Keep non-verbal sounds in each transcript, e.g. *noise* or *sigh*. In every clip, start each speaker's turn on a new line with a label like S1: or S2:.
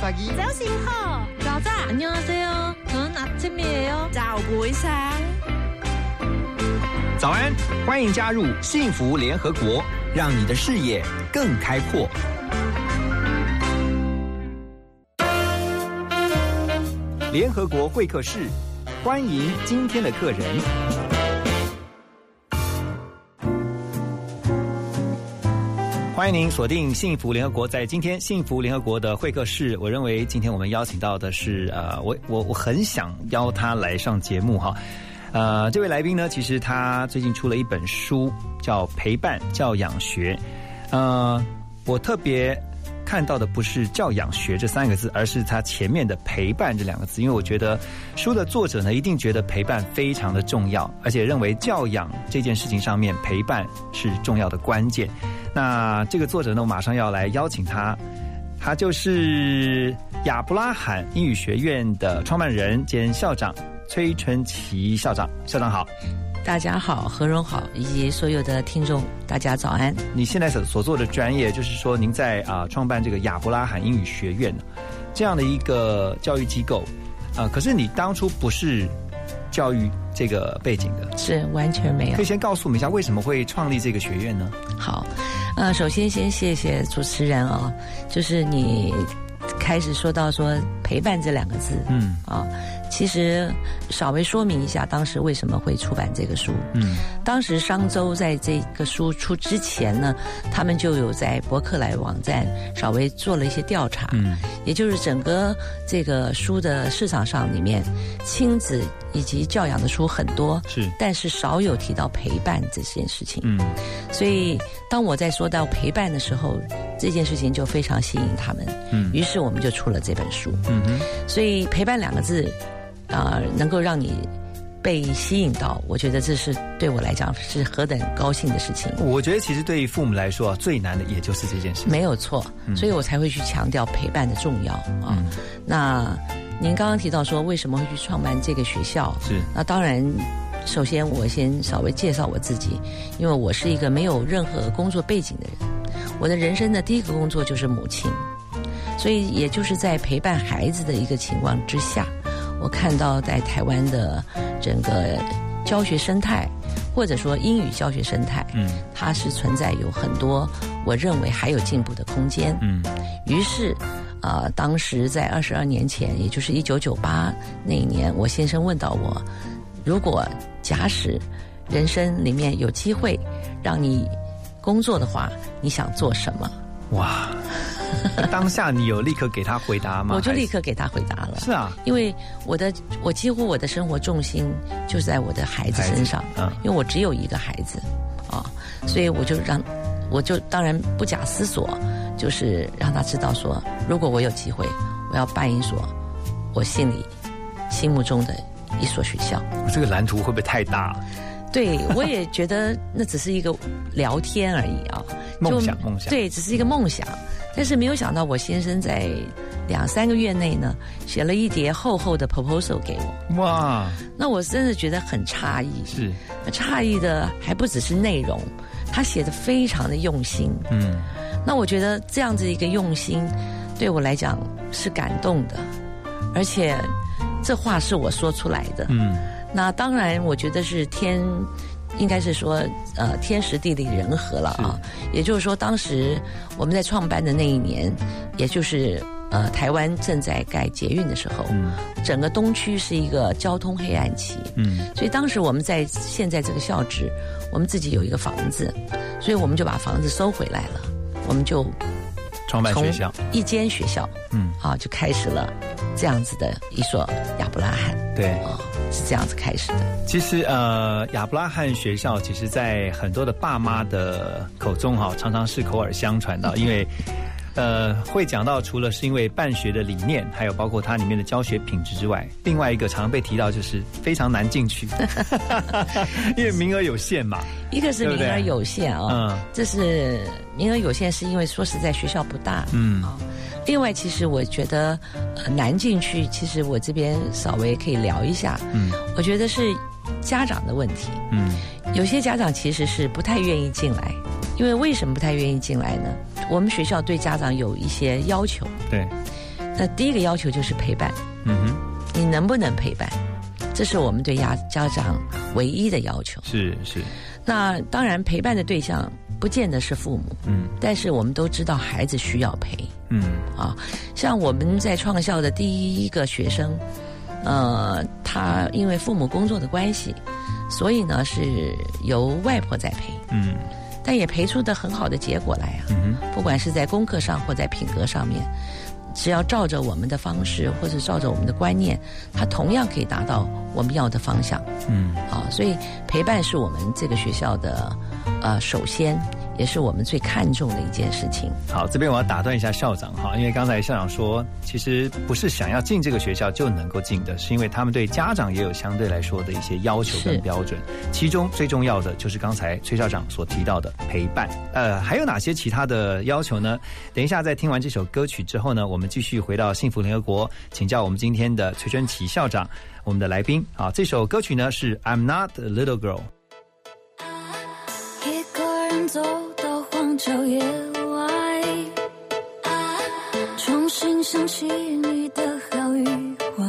S1: ます。
S2: Selamat pagi.
S1: 早晨好，早早
S3: 안녕하세요. 저는 아침이에요.
S1: 早杯上。
S2: 早安，欢迎加入幸福联合国，让你的视野更开阔。联合国会客室，欢迎今天的客人。 欢迎您锁定幸福联合国，在今天幸福联合国的会客室，我认为今天我们邀请到的是呃，我我我很想邀他来上节目哈。呃，这位来宾呢，其实他最近出了一本书，叫《陪伴教养学》。呃，我特别看到的不是“教养学”这三个字，而是他前面的“陪伴”这两个字，因为我觉得书的作者呢，一定觉得陪伴非常的重要，而且认为教养这件事情上面，陪伴是重要的关键。那这个作者呢，我马上要来邀请他，他就是亚伯拉罕英语学院的创办人兼校长。崔春琪校长，校长好，
S3: 大家好，何荣好，以及所有的听众，大家早安。
S2: 你现在所所做的专业，就是说您在啊、呃、创办这个亚伯拉罕英语学院这样的一个教育机构啊、呃，可是你当初不是教育这个背景的，
S3: 是完全没有。
S2: 可以先告诉我们一下，为什么会创立这个学院呢？
S3: 好，呃，首先先谢谢主持人啊、哦，就是你开始说到说陪伴这两个字，
S2: 嗯
S3: 啊。其实稍微说明一下，当时为什么会出版这个书。
S2: 嗯，
S3: 当时商周在这个书出之前呢，他们就有在博客来网站稍微做了一些调查。
S2: 嗯，
S3: 也就是整个这个书的市场上里面，亲子以及教养的书很多，
S2: 是，
S3: 但是少有提到陪伴这件事情。
S2: 嗯，
S3: 所以当我在说到陪伴的时候，这件事情就非常吸引他们。
S2: 嗯，
S3: 于是我们就出了这本书。
S2: 嗯哼，
S3: 所以陪伴两个字。啊、呃，能够让你被吸引到，我觉得这是对我来讲是何等高兴的事情。
S2: 我觉得其实对于父母来说，最难的也就是这件事，
S3: 没有错。
S2: 嗯、
S3: 所以我才会去强调陪伴的重要啊。
S2: 嗯、
S3: 那您刚刚提到说为什么会去创办这个学校？
S2: 是
S3: 那当然，首先我先稍微介绍我自己，因为我是一个没有任何工作背景的人，我的人生的第一个工作就是母亲，所以也就是在陪伴孩子的一个情况之下。我看到在台湾的整个教学生态，或者说英语教学生态，
S2: 嗯，
S3: 它是存在有很多我认为还有进步的空间，
S2: 嗯，
S3: 于是，啊、呃，当时在二十二年前，也就是一九九八那一年，我先生问到我，如果假使人生里面有机会让你工作的话，你想做什么？
S2: 哇！*laughs* 当下你有立刻给他回答吗？
S3: 我就立刻给他回答了。
S2: 是啊，
S3: 因为我的我几乎我的生活重心就是在我的孩子身上，
S2: 嗯，
S3: 因为我只有一个孩子，啊，所以我就让，我就当然不假思索，就是让他知道说，如果我有机会，我要办一所我心里心目中的一所学校。
S2: 这个蓝图会不会太大？
S3: 对，我也觉得那只是一个聊天而已啊，*laughs*
S2: 梦想梦想，
S3: 对，只是一个梦想。但是没有想到，我先生在两三个月内呢，写了一叠厚厚的 proposal 给我。
S2: 哇！
S3: 那我真的觉得很诧异，
S2: 是
S3: 诧异的还不只是内容，他写的非常的用心。
S2: 嗯，
S3: 那我觉得这样子一个用心，对我来讲是感动的，而且这话是我说出来的。
S2: 嗯，
S3: 那当然，我觉得是天。应该是说，呃，天时地利人和了啊。也就是说，当时我们在创办的那一年，也就是呃，台湾正在盖捷运的时候，
S2: 嗯，
S3: 整个东区是一个交通黑暗期，
S2: 嗯，
S3: 所以当时我们在现在这个校址，我们自己有一个房子，所以我们就把房子收回来了，我们就
S2: 创办学校，
S3: 一间学校，
S2: 嗯，
S3: 啊，就开始了这样子的一所亚伯拉罕，
S2: 对，
S3: 啊。是这样子开始的。
S2: 其实，呃，亚伯拉罕学校，其实，在很多的爸妈的口中，哈，常常是口耳相传的，因为，呃，会讲到除了是因为办学的理念，还有包括它里面的教学品质之外，另外一个常被提到就是非常难进去，*laughs* 因为名额有限嘛。
S3: 一个是名额有限啊、哦，
S2: 嗯，
S3: 这是名额有限，是因为说实在学校不大，
S2: 嗯
S3: 啊。另外，其实我觉得、呃、难进去，其实我这边稍微可以聊一下。
S2: 嗯，
S3: 我觉得是家长的问题。
S2: 嗯，
S3: 有些家长其实是不太愿意进来，因为为什么不太愿意进来呢？我们学校对家长有一些要求。
S2: 对，
S3: 那第一个要求就是陪伴，
S2: 嗯哼，
S3: 你能不能陪伴？这是我们对家家长唯一的要求。
S2: 是是，
S3: 那当然，陪伴的对象不见得是父母，
S2: 嗯
S3: 但是我们都知道孩子需要陪
S2: 嗯
S3: 啊。像我们在创校的第一个学生，呃，他因为父母工作的关系，所以呢是由外婆在陪，
S2: 嗯
S3: 但也培出的很好的结果来啊。
S2: 嗯
S3: 不管是在功课上或在品格上面，只要照着我们的方式或者照着我们的观念，他同样可以达到我们要的方向
S2: 嗯
S3: 啊。所以陪伴是我们这个学校的呃首先也是我们最看重的一件事情。
S2: 好，这边我要打断一下校长哈，因为刚才校长说，其实不是想要进这个学校就能够进的，是因为他们对家长也有相对来说的一些要求跟标准，其中最重要的就是刚才崔校长所提到的陪伴。呃，还有哪些其他的要求呢？等一下在听完这首歌曲之后呢，我们继续回到幸福联合国，请教我们今天的崔春琪校长，我们的来宾啊。这首歌曲呢是《I'm Not a Little Girl》。
S4: 一个人走到荒郊野外，重新想起你的好与坏。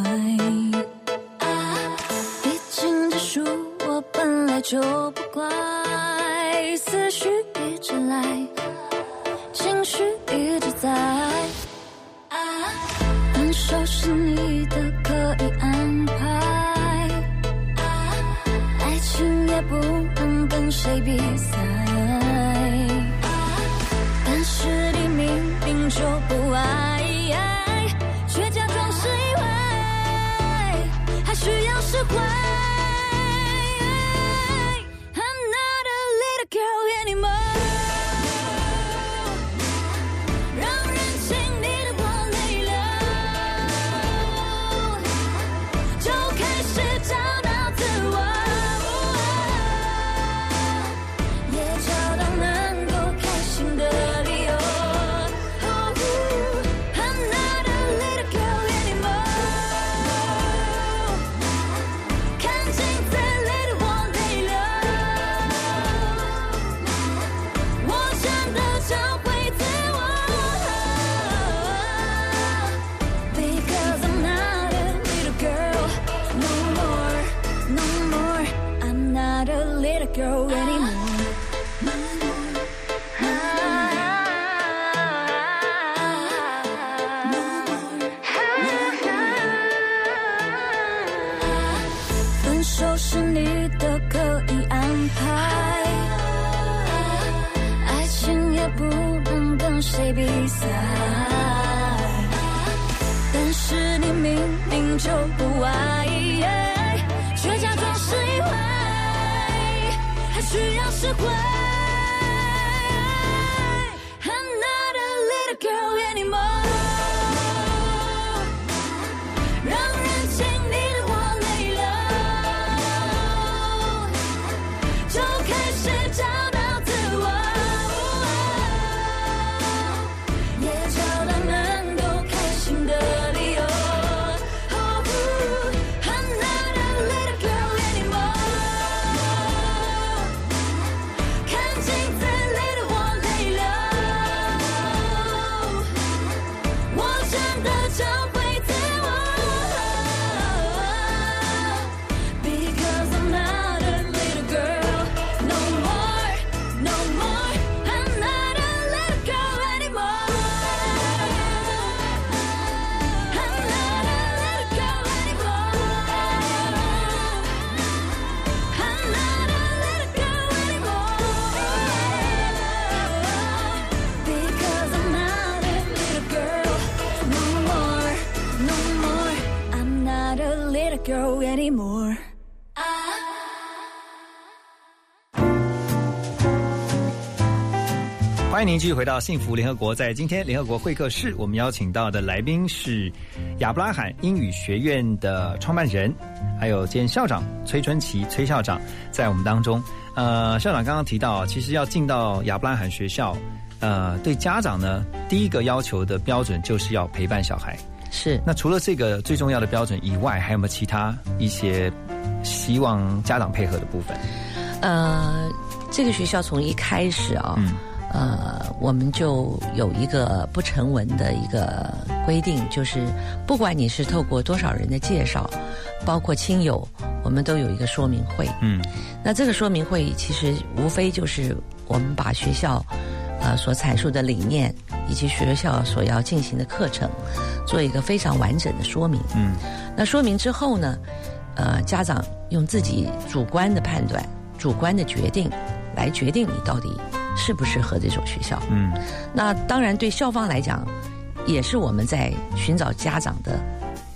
S4: 毕竟这书我本来就不乖，思绪一直来，情绪一直在。分手是你的可以安排。爱情也不能跟谁比赛，I'm not a little girl anymore.
S2: 欢迎您继续回到幸福联合国。在今天联合国会客室，我们邀请到的来宾是亚伯拉罕英语学院的创办人，还有兼校长崔春琪崔校长在我们当中。呃，校长刚刚提到，其实要进到亚伯拉罕学校，呃，对家长呢，第一个要求的标准就是要陪伴小孩。
S3: 是
S2: 那除了这个最重要的标准以外，还有没有其他一些希望家长配合的部分？
S3: 呃，这个学校从一开始啊、
S2: 嗯
S3: 呃，我们就有一个不成文的一个规定，就是不管你是透过多少人的介绍，包括亲友，我们都有一个说明会。
S2: 嗯
S3: 那这个说明会其实无非就是我们把学校呃所阐述的理念以及学校所要进行的课程做一个非常完整的说明。
S2: 嗯
S3: 那说明之后呢，呃，家长用自己主观的判断、主观的决定来决定你到底适不适合这所学校。
S2: 嗯
S3: 那当然，对校方来讲，也是我们在寻找家长的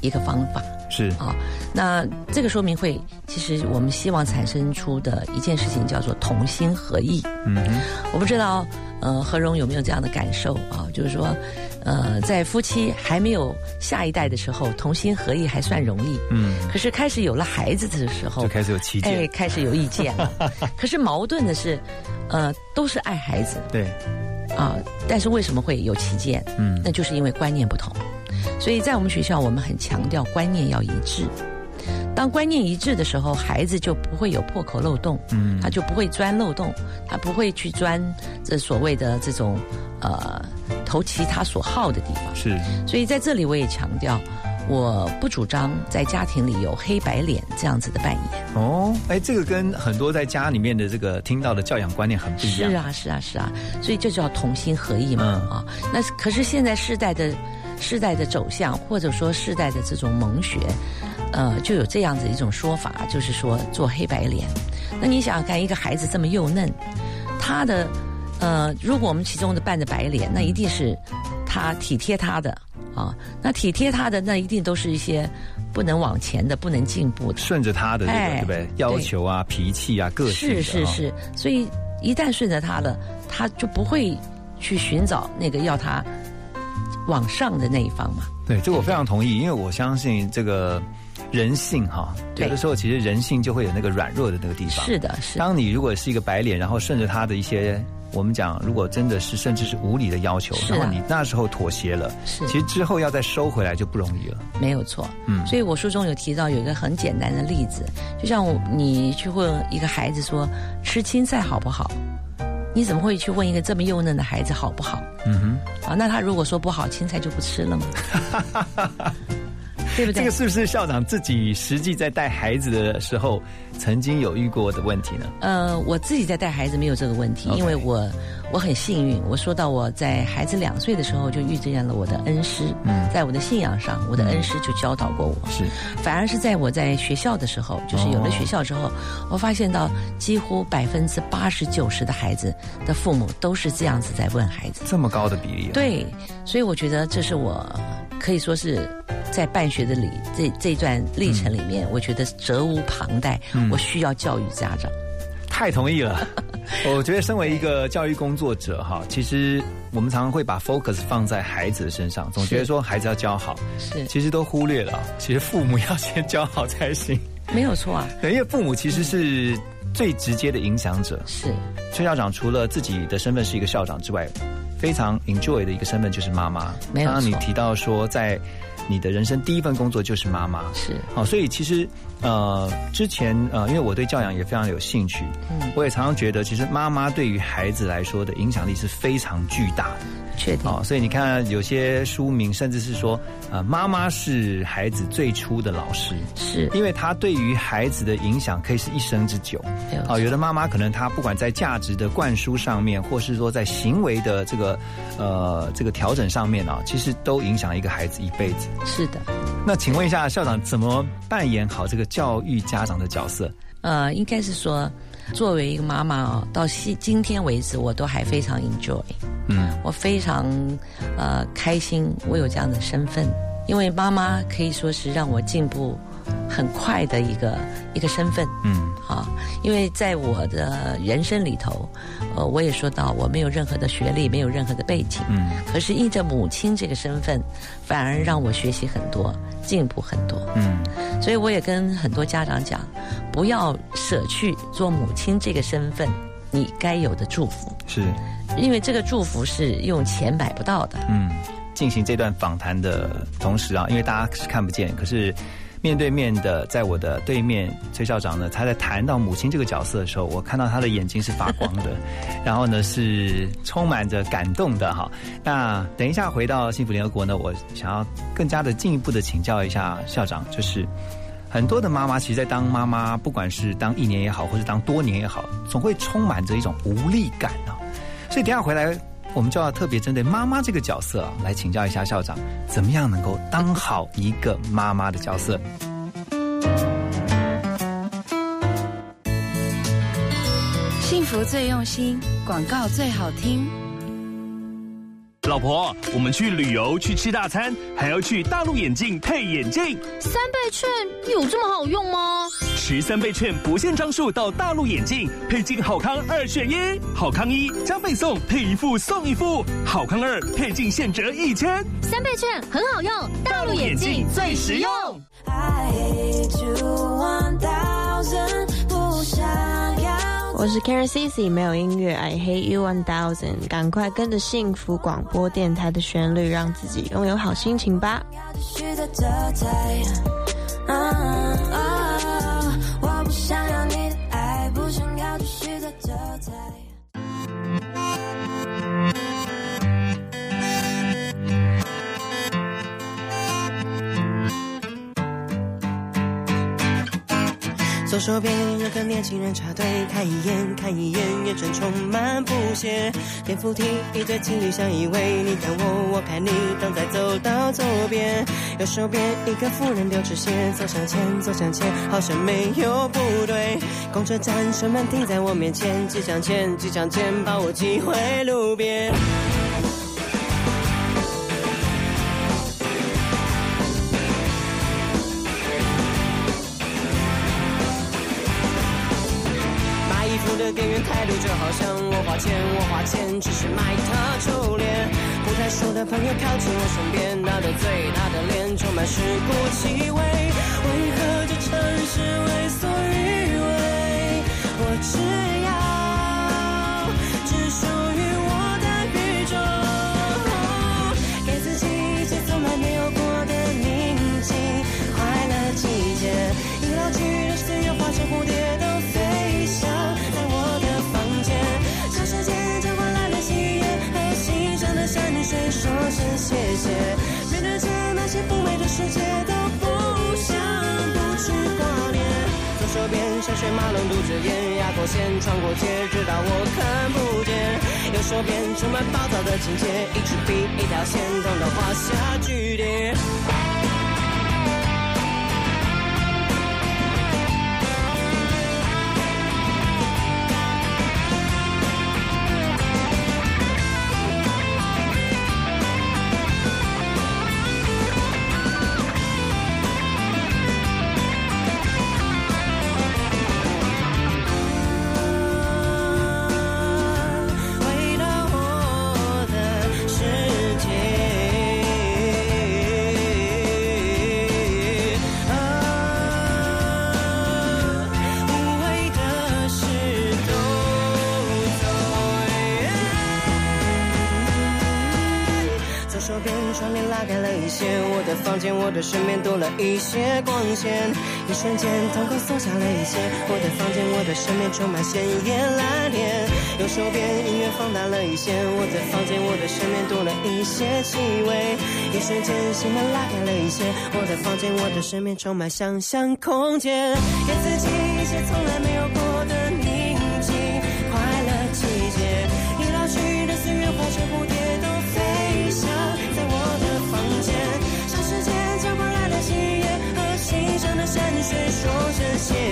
S3: 一个方法
S2: 是
S3: 啊。那这个说明会，其实我们希望产生出的一件事情叫做同心合意。
S2: 嗯哼
S3: 我不知道，呃，何荣有没有这样的感受啊？就是说，呃，在夫妻还没有下一代的时候，同心合意还算容易。
S2: 嗯，
S3: 可是开始有了孩子的时候
S2: 就，开始有旗
S3: 哎，
S2: 舰，
S3: 开始有意见了。*laughs* 可是矛盾的是，呃，都是爱孩子
S2: 对，
S3: 啊，但是为什么会有歧见？
S2: 嗯
S3: 那就是因为观念不同。所以在我们学校，我们很强调观念要一致。当观念一致的时候，孩子就不会有破口漏洞，
S2: 嗯
S3: 他就不会钻漏洞，他不会去钻这所谓的这种呃投其他所好的地方。
S2: 是
S3: 所以在这里我也强调，我不主张在家庭里有黑白脸这样子的扮演。
S2: 哦，哎，这个跟很多在家里面的这个听到的教养观念很不一样。
S3: 是啊，是啊，是啊，所以这叫同心合意嘛、
S2: 嗯
S3: 啊。那可是现在世代的世代的走向，或者说世代的这种蒙学，呃，就有这样子一种说法，就是说做黑白脸。那你想想看，一个孩子这么幼嫩，他的呃，如果我们其中的扮着白脸，那一定是他体贴他的啊。那体贴他的，那一定都是一些不能往前的、不能进步的。
S2: 顺着他的这个，
S3: 哎
S2: 对不对？要求啊、脾气啊、个性的啊
S3: 是是是，所以一旦顺着他了，他就不会去寻找那个要他往上的那一方嘛。
S2: 对，这个我非常同意，因为我相信这个人性哈，有的时候其实人性就会有那个软弱的那个地方。
S3: 是的，是的
S2: 当你如果是一个白脸，然后顺着他的一些，我们讲，如果真的是甚至是无理的要求，
S3: 啊
S2: 然后你那时候妥协了，
S3: 是
S2: 其实之后要再收回来就不容易了。
S3: 没有错。
S2: 嗯
S3: 所以我书中有提到有一个很简单的例子，就像我你去问一个孩子说吃青菜好不好，你怎么会去问一个这么幼嫩的孩子好不好？
S2: 嗯哼，
S3: 啊，那他如果说不好，青菜就不吃了吗？*laughs* 对不对？
S2: 这个是不是校长自己实际在带孩子的时候曾经有遇过的问题呢？
S3: 呃，我自己在带孩子没有这个问题因为我我很幸运。我说到我在孩子两岁的时候就遇见了我的恩师，
S2: 嗯
S3: 在我的信仰上，我的恩师就教导过我。
S2: 是，
S3: 反而是在我在学校的时候，就是有了学校之后，我发现到几乎百分之八十九十的孩子的父母都是这样子在问孩子。
S2: 这么高的比例、啊。，
S3: 对，所以我觉得这是我可以说是在办学的里这这段历程里面，我觉得责无旁贷，
S2: 嗯
S3: 我需要教育家长。
S2: 太同意了。*laughs* 我觉得身为一个教育工作者哈，其实我们常常会把 focus 放在孩子的身上，总觉得说孩子要教好，
S3: 是
S2: 其实都忽略了，其实父母要先教好才行。
S3: 没有错啊，*laughs*
S2: 对，因为父母其实是最直接的影响者。
S3: 是
S2: 崔校长除了自己的身份是一个校长之外，非常 enjoy 的一个身份就是妈妈。
S3: 没有错
S2: 刚刚你提到说，在你的人生第一份工作就是妈妈。
S3: 是，
S2: 好，所以其实呃，之前呃，因为我对教养也非常有兴趣，
S3: 嗯，
S2: 我也常常觉得，其实妈妈对于孩子来说的影响力是非常巨大的。
S3: 确定
S2: 哦，所以你看有些书名甚至是说，呃，妈妈是孩子最初的老师，
S3: 是
S2: 因为她对于孩子的影响可以是一生之久。哦，有的妈妈可能她不管在价值的灌输上面，或是说在行为的这个呃这个调整上面啊，其实都影响一个孩子一辈子。
S3: 是的，
S2: 那请问一下校长，怎么扮演好这个教育家长的角色？
S3: 呃，应该是说，作为一个妈妈哦，到今今天为止，我都还非常 enjoy，
S2: 嗯
S3: 我非常呃开心，我有这样的身份，因为妈妈可以说是让我进步很快的一个一个身份。
S2: 嗯
S3: 啊，因为在我的人生里头，呃，我也说到我没有任何的学历，没有任何的背景，
S2: 嗯
S3: 可是依着母亲这个身份，反而让我学习很多，进步很多。
S2: 嗯
S3: 所以我也跟很多家长讲，不要舍去做母亲这个身份你该有的祝福，
S2: 是
S3: 因为这个祝福是用钱买不到的。
S2: 嗯。进行这段访谈的同时啊，因为大家是看不见，可是面对面的在我的对面，崔校长呢，他在谈到母亲这个角色的时候，我看到他的眼睛是发光的，*laughs* 然后呢是充满着感动的哈。那等一下回到幸福联合国呢，我想要更加的进一步的请教一下校长，就是很多的妈妈其实，在当妈妈，不管是当一年也好，或是当多年也好，总会充满着一种无力感啊。所以等下回来。我们就要特别针对妈妈这个角色啊来请教一下校长，怎么样能够当好一个妈妈的角色？
S1: 幸福最用心，广告最好听。
S5: 老婆，我们去旅游去吃大餐，还要去大陆眼镜配眼镜。
S6: 三倍券有这么好用吗？
S5: 持三倍券不限张数到大陆眼镜配镜好康二选一，好康一加倍送配一副送一副，好康二配镜现折一千。
S6: 三倍券很好用，大陆眼镜最实用。
S7: 我是 Karen Cici，没有音乐，I hate you one thousand。赶快跟着幸福广播电台的旋律，让自己拥有好心情吧。我不想要你的爱，不想要继续在这在。
S8: 左手边有个年轻人插队，看一眼看一眼，眼神充满不屑。电扶梯一对情侣相依偎，你看我我看你，等在走到左边。右手边一个妇人丢纸鞋，走向前走向前，好像没有不对。公车站车门停在我面前，挤向前挤向前，把我挤回路边。好像我花钱，我花钱只是买他臭脸。不太熟的朋友靠近我身边，他的嘴，他的脸充满尸骨气味。为何这城市为所欲为？我只不美的世界都不想不去挂念。左手边山水马龙堵着烟，压过线穿过街，直到我看不见。右手边充满暴躁的情节，一支笔一条线，等到画下句点。手边，窗帘拉开了一些，我的房间，我的身边多了一些光线，一瞬间瞳孔缩小了一些。我的房间，我的身边充满鲜艳蓝天。右手边音乐放大了一些，我的房间，我的身边多了一些气味。一瞬间心门拉开了一些，我的房间，我的身边充满想象空间。给自己一些从来没有谁说这些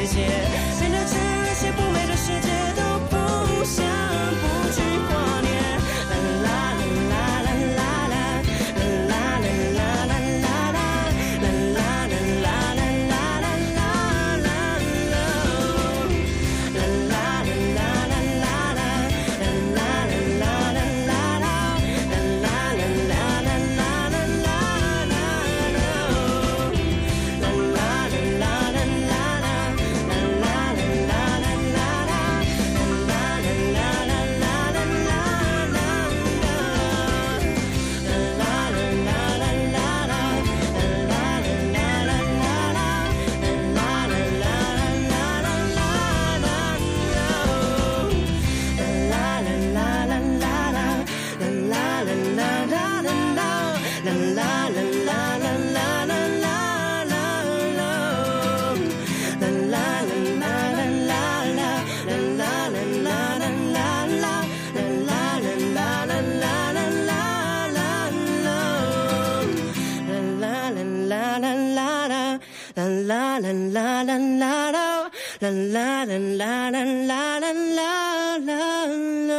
S8: 啦啦啦啦啦啦啦啦啦啦啦。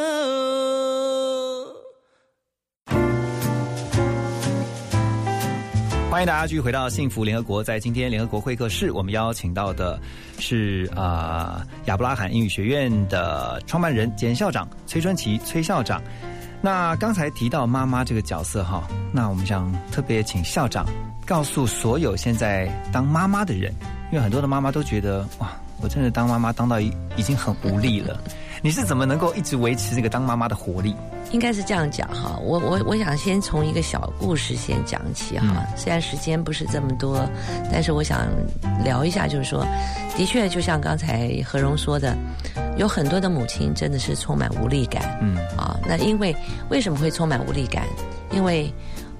S2: 欢迎大家继续回到幸福联合国。在今天联合国会客室，我们邀请到的是啊、呃亚伯拉罕英语学院的创办人兼校长崔春琪崔校长。那刚才提到妈妈这个角色哈，那我们想特别请校长告诉所有现在当妈妈的人，因为很多的妈妈都觉得哇，我真的当妈妈当到已已经很无力了。你是怎么能够一直维持这个当妈妈的活力？
S3: 应该是这样讲哈，我我我想先从一个小故事先讲起哈。虽然时间不是这么多，但是我想聊一下，就是说，的确就像刚才何荣说的，有很多的母亲真的是充满无力感。
S2: 嗯
S3: 啊，那因为为什么会充满无力感？因为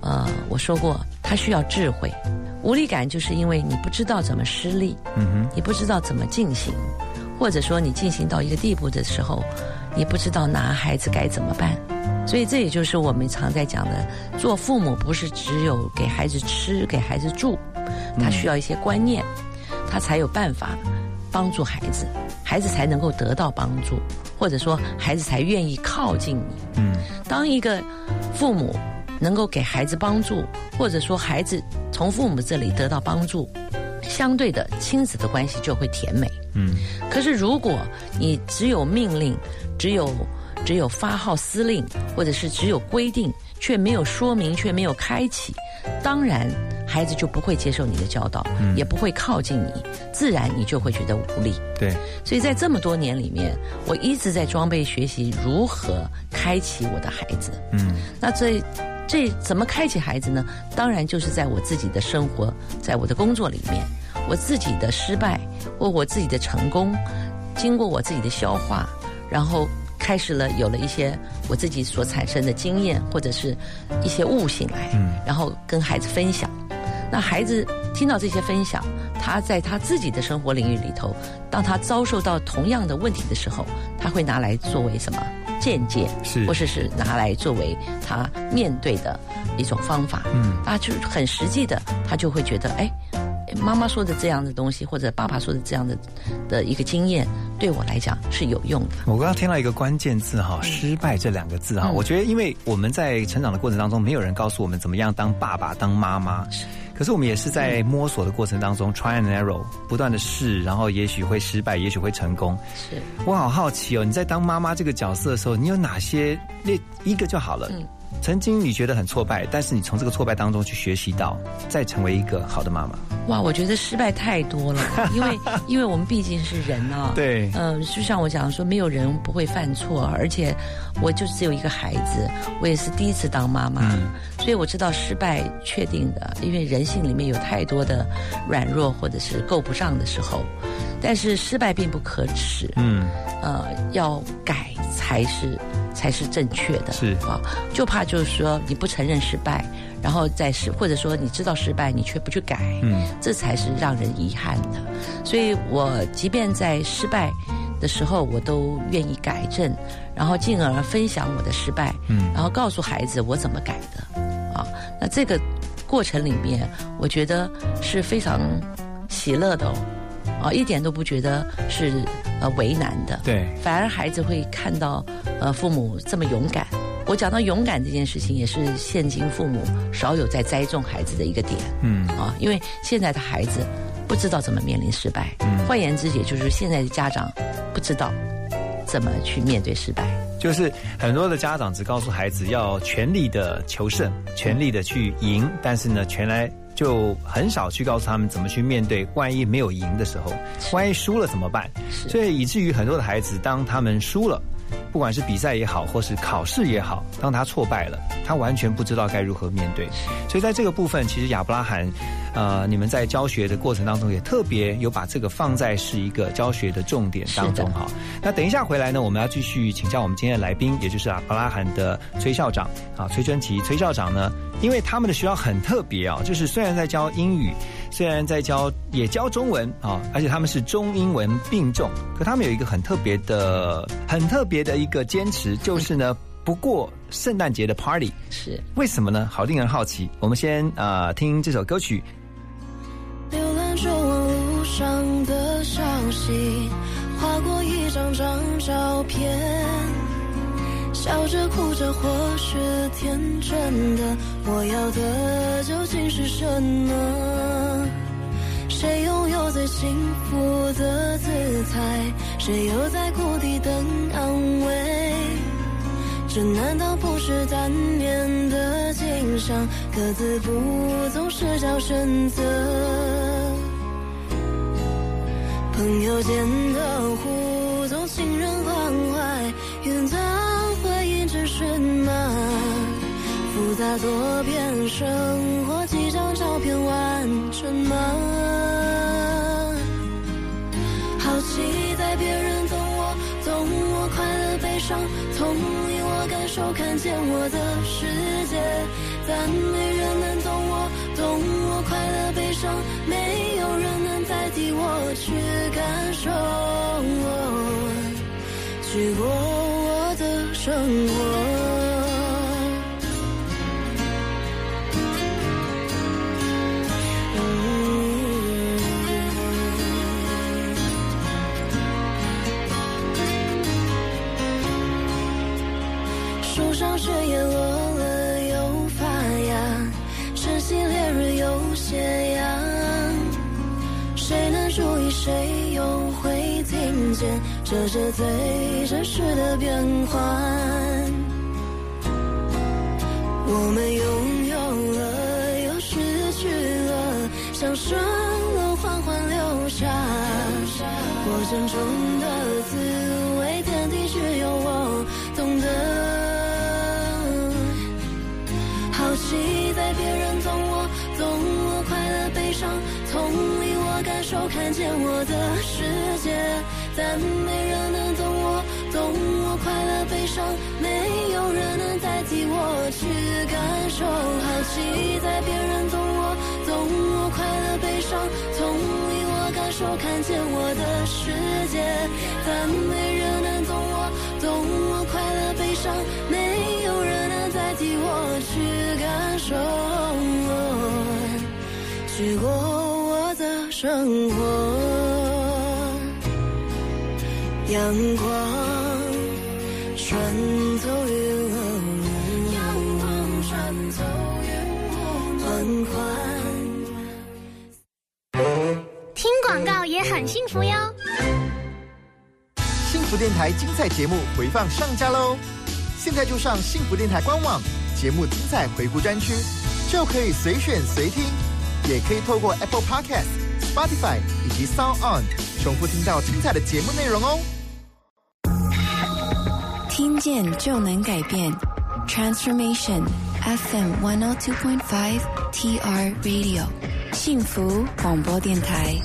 S3: 呃，我说过，它需要智慧。无力感就是因为你不知道怎么施力，
S2: 嗯哼，
S3: 你不知道怎么进行，或者说你进行到一个地步的时候，你不知道拿孩子该怎么办。所以这也就是我们常在讲的，做父母不是只有给孩子吃、给孩子住，他需要一些观念，他才有办法帮助孩子，孩子才能够得到帮助，或者说孩子才愿意靠近你。
S2: 嗯
S3: 当一个父母能够给孩子帮助，或者说孩子从父母这里得到帮助，相对的亲子的关系就会甜美。
S2: 嗯
S3: 可是如果你只有命令，只有只有发号司令，或者是只有规定，却没有说明，却没有开启，当然孩子就不会接受你的教导，也不会靠近你，自然你就会觉得无力。
S2: 对，
S3: 所以在这么多年里面，我一直在装备学习如何开启我的孩子。
S2: 嗯
S3: 那这这怎么开启孩子呢？当然就是在我自己的生活，在我的工作里面，我自己的失败或我自己的成功，经过我自己的消化，然后开始了有了一些我自己所产生的经验或者是一些悟性来，
S2: 嗯
S3: 然后跟孩子分享。那孩子听到这些分享，他在他自己的生活领域里头，当他遭受到同样的问题的时候，他会拿来作为什么见解，
S2: 是。
S3: 或是是拿来作为他面对的一种方法。
S2: 嗯。
S3: 啊，就是很实际的，他就会觉得，哎，妈妈说的这样的东西，或者爸爸说的这样的的一个经验，对我来讲是有用的。
S2: 我刚刚听到一个关键字哈，失败这两个字哈，
S3: 嗯。
S2: 我觉得因为我们在成长的过程当中，没有人告诉我们怎么样当爸爸、当妈妈，可是我们也是在摸索的过程当中，try and error，不断的试，然后也许会失败，也许会成功。
S3: 是，
S2: 我好好奇哦，你在当妈妈这个角色的时候，你有哪些那一个就好了？
S3: 嗯
S2: 曾经你觉得很挫败，但是你从这个挫败当中去学习到，再成为一个好的妈妈。
S3: 哇，我觉得失败太多了，*laughs* 因为因为我们毕竟是人啊。
S2: 对
S3: 嗯、就像我讲说，没有人不会犯错，而且我就只有一个孩子，我也是第一次当妈妈，
S2: 嗯
S3: 所以我知道失败确定的，因为人性里面有太多的软弱或者是够不上的时候，但是失败并不可耻，
S2: 嗯，
S3: 呃，要改才是才是正确的，
S2: 是。
S3: 啊，就怕就是说你不承认失败，然后再失，或者说你知道失败你却不去改，
S2: 嗯，
S3: 这才是让人遗憾的。所以我即便在失败的时候，我都愿意改正，然后进而分享我的失败，
S2: 嗯。
S3: 然后告诉孩子我怎么改的，啊，那这个过程里面，我觉得是非常喜乐的哦，啊，一点都不觉得是呃为难的，
S2: 对，
S3: 反而孩子会看到呃父母这么勇敢。我讲到勇敢这件事情，也是现今父母少有在栽种孩子的一个点
S2: 嗯
S3: 啊，因为现在的孩子不知道怎么面临失败，
S2: 嗯
S3: 换言之，也就是现在的家长不知道怎么去面对失败。
S2: 就是很多的家长只告诉孩子要全力的求胜，全力的去赢，但是呢，全来就很少去告诉他们怎么去面对，万一没有赢的时候，万一输了怎么办？所以以至于很多的孩子，当他们输了。不管是比赛也好，或是考试也好，当他挫败了，他完全不知道该如何面对。所以在这个部分，其实亚伯拉罕，呃，你们在教学的过程当中也特别有把这个放在是一个教学的重点当中哈。那等一下回来呢，我们要继续请教我们今天的来宾，也就是亚伯拉罕的崔校长啊，崔春琪崔校长呢，因为他们的学校很特别啊，就是虽然在教英语，虽然在教也教中文啊，而且他们是中英文并重，可他们有一个很特别的、很特别的一个坚持，就是呢，不过圣诞节的 party。
S3: 是
S2: 为什么呢？好令人好奇。我们先呃听这首歌曲，
S4: 浏览说完无上的消息，划过一张张照片，笑着哭着或是天真的，我要的究竟是什么？谁拥有最幸福的姿态？谁又在谷底等安慰？这难道不是单面的景象？各自不同视角选择，朋友间的互动，情人关怀，是吗？复杂多变，生活几张照片完整吗？好期待别人懂我，懂我快乐悲伤，同意我感受，看见我的世界，但没人能懂我，懂我快乐悲伤，没有人能代替我去感受，去过我的生活。这是最真实的变换？我们有见我的世界，但没人能懂我，懂我快乐悲伤，没有人能代替我去感受，去过我的生活。阳光穿透
S6: 很幸福哟。
S9: 幸福电台精彩节目回放上架喽！现在就上幸福电台官网，节目精彩回顾专区，就可以随选随听，也可以透过 Apple Podcast、Spotify 以及 Sound On 重复听到精彩的节目内容哦。
S1: 听见就能改变，Transformation FM one hundred two point five TR Radio 幸福广播电台。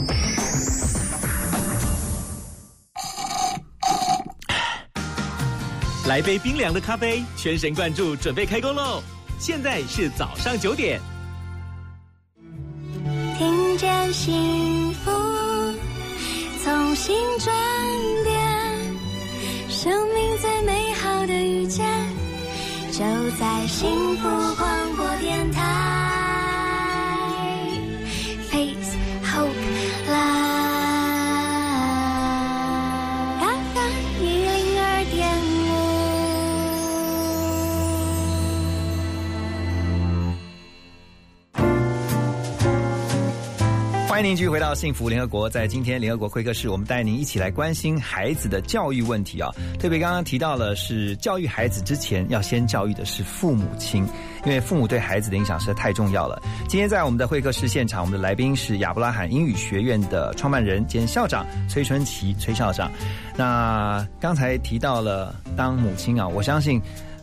S5: 来杯冰凉的咖啡，全神贯注，准备开工喽！现在是早上九点。
S4: 听见幸福，从心转变，生命最美好的遇见，就在幸福广
S2: 欢迎您继续回到幸福联合国。在今天联合国会客室，我们带您一起来关心孩子的教育问题啊。特别刚刚提到了，是教育孩子之前要先教育的是父母亲，因为父母对孩子的影响实在太重要了。今天在我们的会客室现场，我们的来宾是亚伯拉罕英语学院的创办人兼校长崔春琪崔校长。那刚才提到了当母亲啊，我相信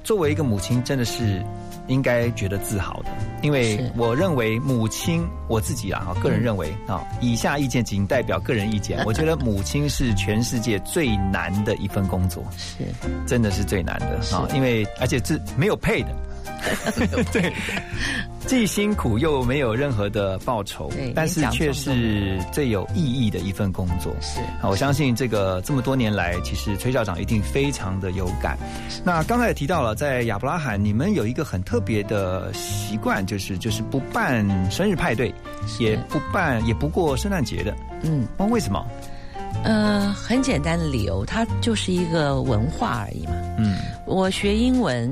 S2: 作为一个母亲，真的是应该觉得自豪的，因为我认为母亲，我自己啊，个人认为啊，以下意见仅代表个人意见。*laughs* 我觉得母亲是全世界最难的一份工作，
S3: 是。
S2: 真的是最难的啊，因为而且是没有配的，*laughs* 对，既辛苦又没有任何的报酬，但是却是最有意义的一份工作。
S3: 是
S2: 啊，我相信这个这么多年来，其实崔校长一定非常的有感。那刚才也提到了，在亚伯拉罕，你们有一个很特别的习惯，就是就是不办生日派对，也不办也不过圣诞节的。
S3: 嗯，
S2: 问，为什么？
S3: 呃，很简单的理由，它就是一个文化而已嘛。
S2: 嗯，
S3: 我学英文，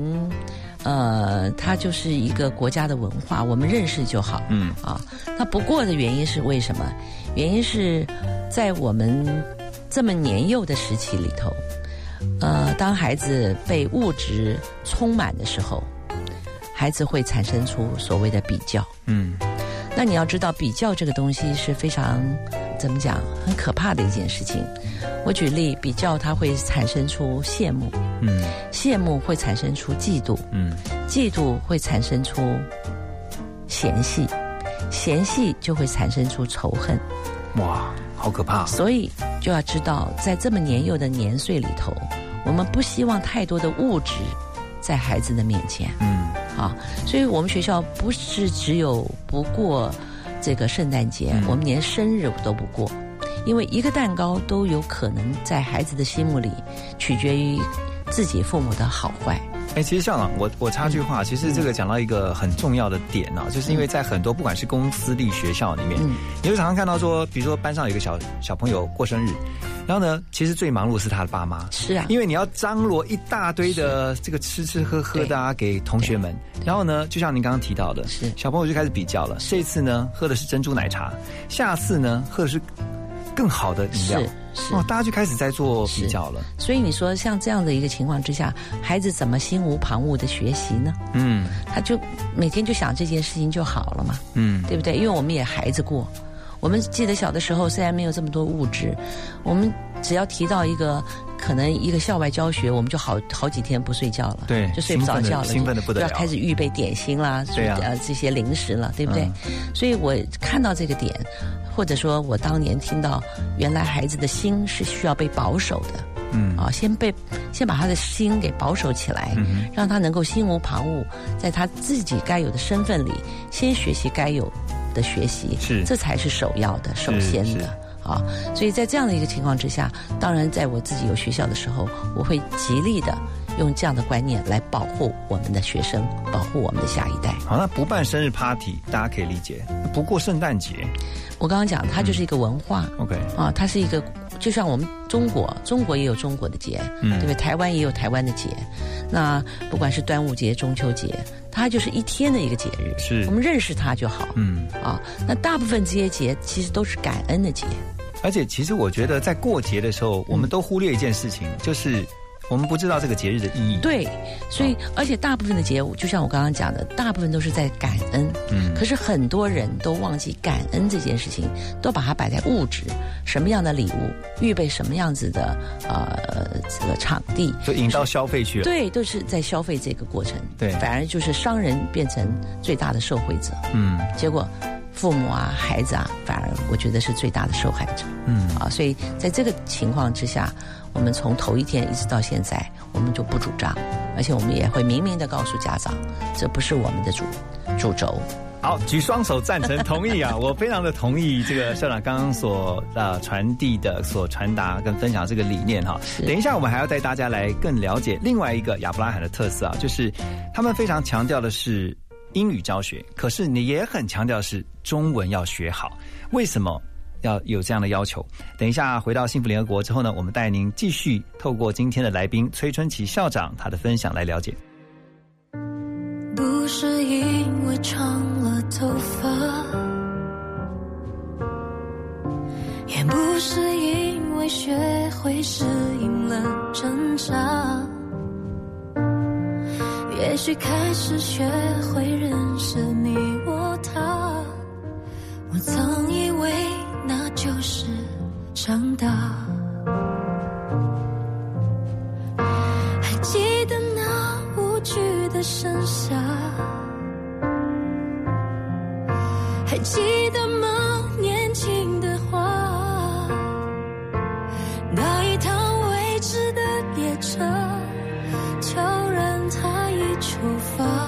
S3: 呃，它就是一个国家的文化，我们认识就好。
S2: 嗯
S3: 啊，那不过的原因是为什么？原因是在我们这么年幼的时期里头，呃，当孩子被物质充满的时候，孩子会产生出所谓的比较。
S2: 嗯
S3: 那你要知道，比较这个东西是非常怎么讲，很可怕的一件事情。我举例，比较它会产生出羡慕，
S2: 嗯
S3: 羡慕会产生出嫉妒，
S2: 嗯
S3: 嫉妒会产生出嫌隙，嫌隙就会产生出仇恨。
S2: 哇，好可怕！
S3: 所以就要知道，在这么年幼的年岁里头，我们不希望太多的物质在孩子的面前。
S2: 嗯
S3: 啊，所以我们学校不是只有不过这个圣诞节，
S2: 嗯
S3: 我们连生日都不过，因为一个蛋糕都有可能在孩子的心目里取决于自己父母的好坏。
S2: 哎，其实校长，我我插句话，其实这个讲到一个很重要的点啊，就是因为在很多不管是公私立学校里面，
S3: 嗯。
S2: 你会常常看到说，比如说班上有一个小小朋友过生日，然后呢，其实最忙碌的是他的爸妈，
S3: 是啊，
S2: 因为你要张罗一大堆的这个吃吃喝喝的啊给同学们，然后呢，就像您刚刚提到的，
S3: 是。
S2: 小朋友就开始比较了，这次呢喝的是珍珠奶茶，下次呢喝的是更好的饮料，
S3: 是是
S2: 哦，大家就开始在做比较了，
S3: 所以你说像这样的一个情况之下，孩子怎么心无旁骛的学习呢？
S2: 嗯
S3: 他就每天就想这件事情就好了嘛。
S2: 嗯
S3: 对不对？因为我们也孩子过，我们记得小的时候，虽然没有这么多物质，我们只要提到一个可能一个校外教学，我们就好好几天不睡觉了，
S2: 对
S3: 就睡不着觉了，
S2: 兴奋得兴奋得不得了。
S3: 就要开始预备点心啦，
S2: 对啊。
S3: 呃这些零食了，对不对？所以我看到这个点，或者说我当年听到，原来孩子的心是需要被保守的。
S2: 嗯。
S3: 啊，先被先把他的心给保守起来，
S2: 嗯
S3: 让他能够心无旁骛，在他自己该有的身份里，先学习该有的学习，
S2: 是。
S3: 这才是首要的、首先
S2: 是。
S3: 的啊。所以在这样的一个情况之下，当然在我自己有学校的时候，我会极力的用这样的观念来保护我们的学生，保护我们的下一代。
S2: 好，那不办生日 party 大家可以理解，不过圣诞节
S3: 我刚刚讲，它就是一个文化。
S2: ，OK，
S3: 啊，它是一个，就像我们中国，中国也有中国的节，
S2: 嗯
S3: 对不对？台湾也有台湾的节。那不管是端午节、中秋节，它就是一天的一个节日，
S2: 是
S3: 我们认识它就好。
S2: 嗯。
S3: 啊，那大部分这些节其实都是感恩的节。
S2: 而且，其实我觉得在过节的时候，我们都忽略一件事情，就是我们不知道这个节日的意义。
S3: 对，所以而且大部分的节，就像我刚刚讲的，大部分都是在感恩。
S2: 嗯
S3: 可是很多人都忘记感恩这件事情，都把它摆在物质，什么样的礼物，预备什么样子的呃这个场地，
S2: 就引到消费去了。
S3: 对，都是在消费这个过程。
S2: 对
S3: 反而就是商人变成最大的受惠者，
S2: 嗯
S3: 结果父母啊、孩子啊，反而我觉得是最大的受害者。
S2: 嗯
S3: 啊，所以在这个情况之下，我们从头一天一直到现在，我们就不主张，而且我们也会明明的告诉家长，这不是我们的主主轴。
S2: 好，举双手赞成同意啊！*laughs* 我非常的同意这个校长刚刚所呃传递的、所传达跟分享这个理念哈。等一下，我们还要带大家来更了解另外一个亚伯拉罕的特色啊，就是他们非常强调的是英语教学，可是你也很强调是中文要学好。为什么要有这样的要求？等一下回到幸福联合国之后呢，我们带您继续透过今天的来宾崔春琪校长他的分享来了解。
S4: 不是因为长了头发，也不是因为学会适应了挣扎，也许开始学会认识你我他，我曾以为那就是长大。还记得那无惧的盛夏，还记得吗？年轻
S10: 步
S4: 伐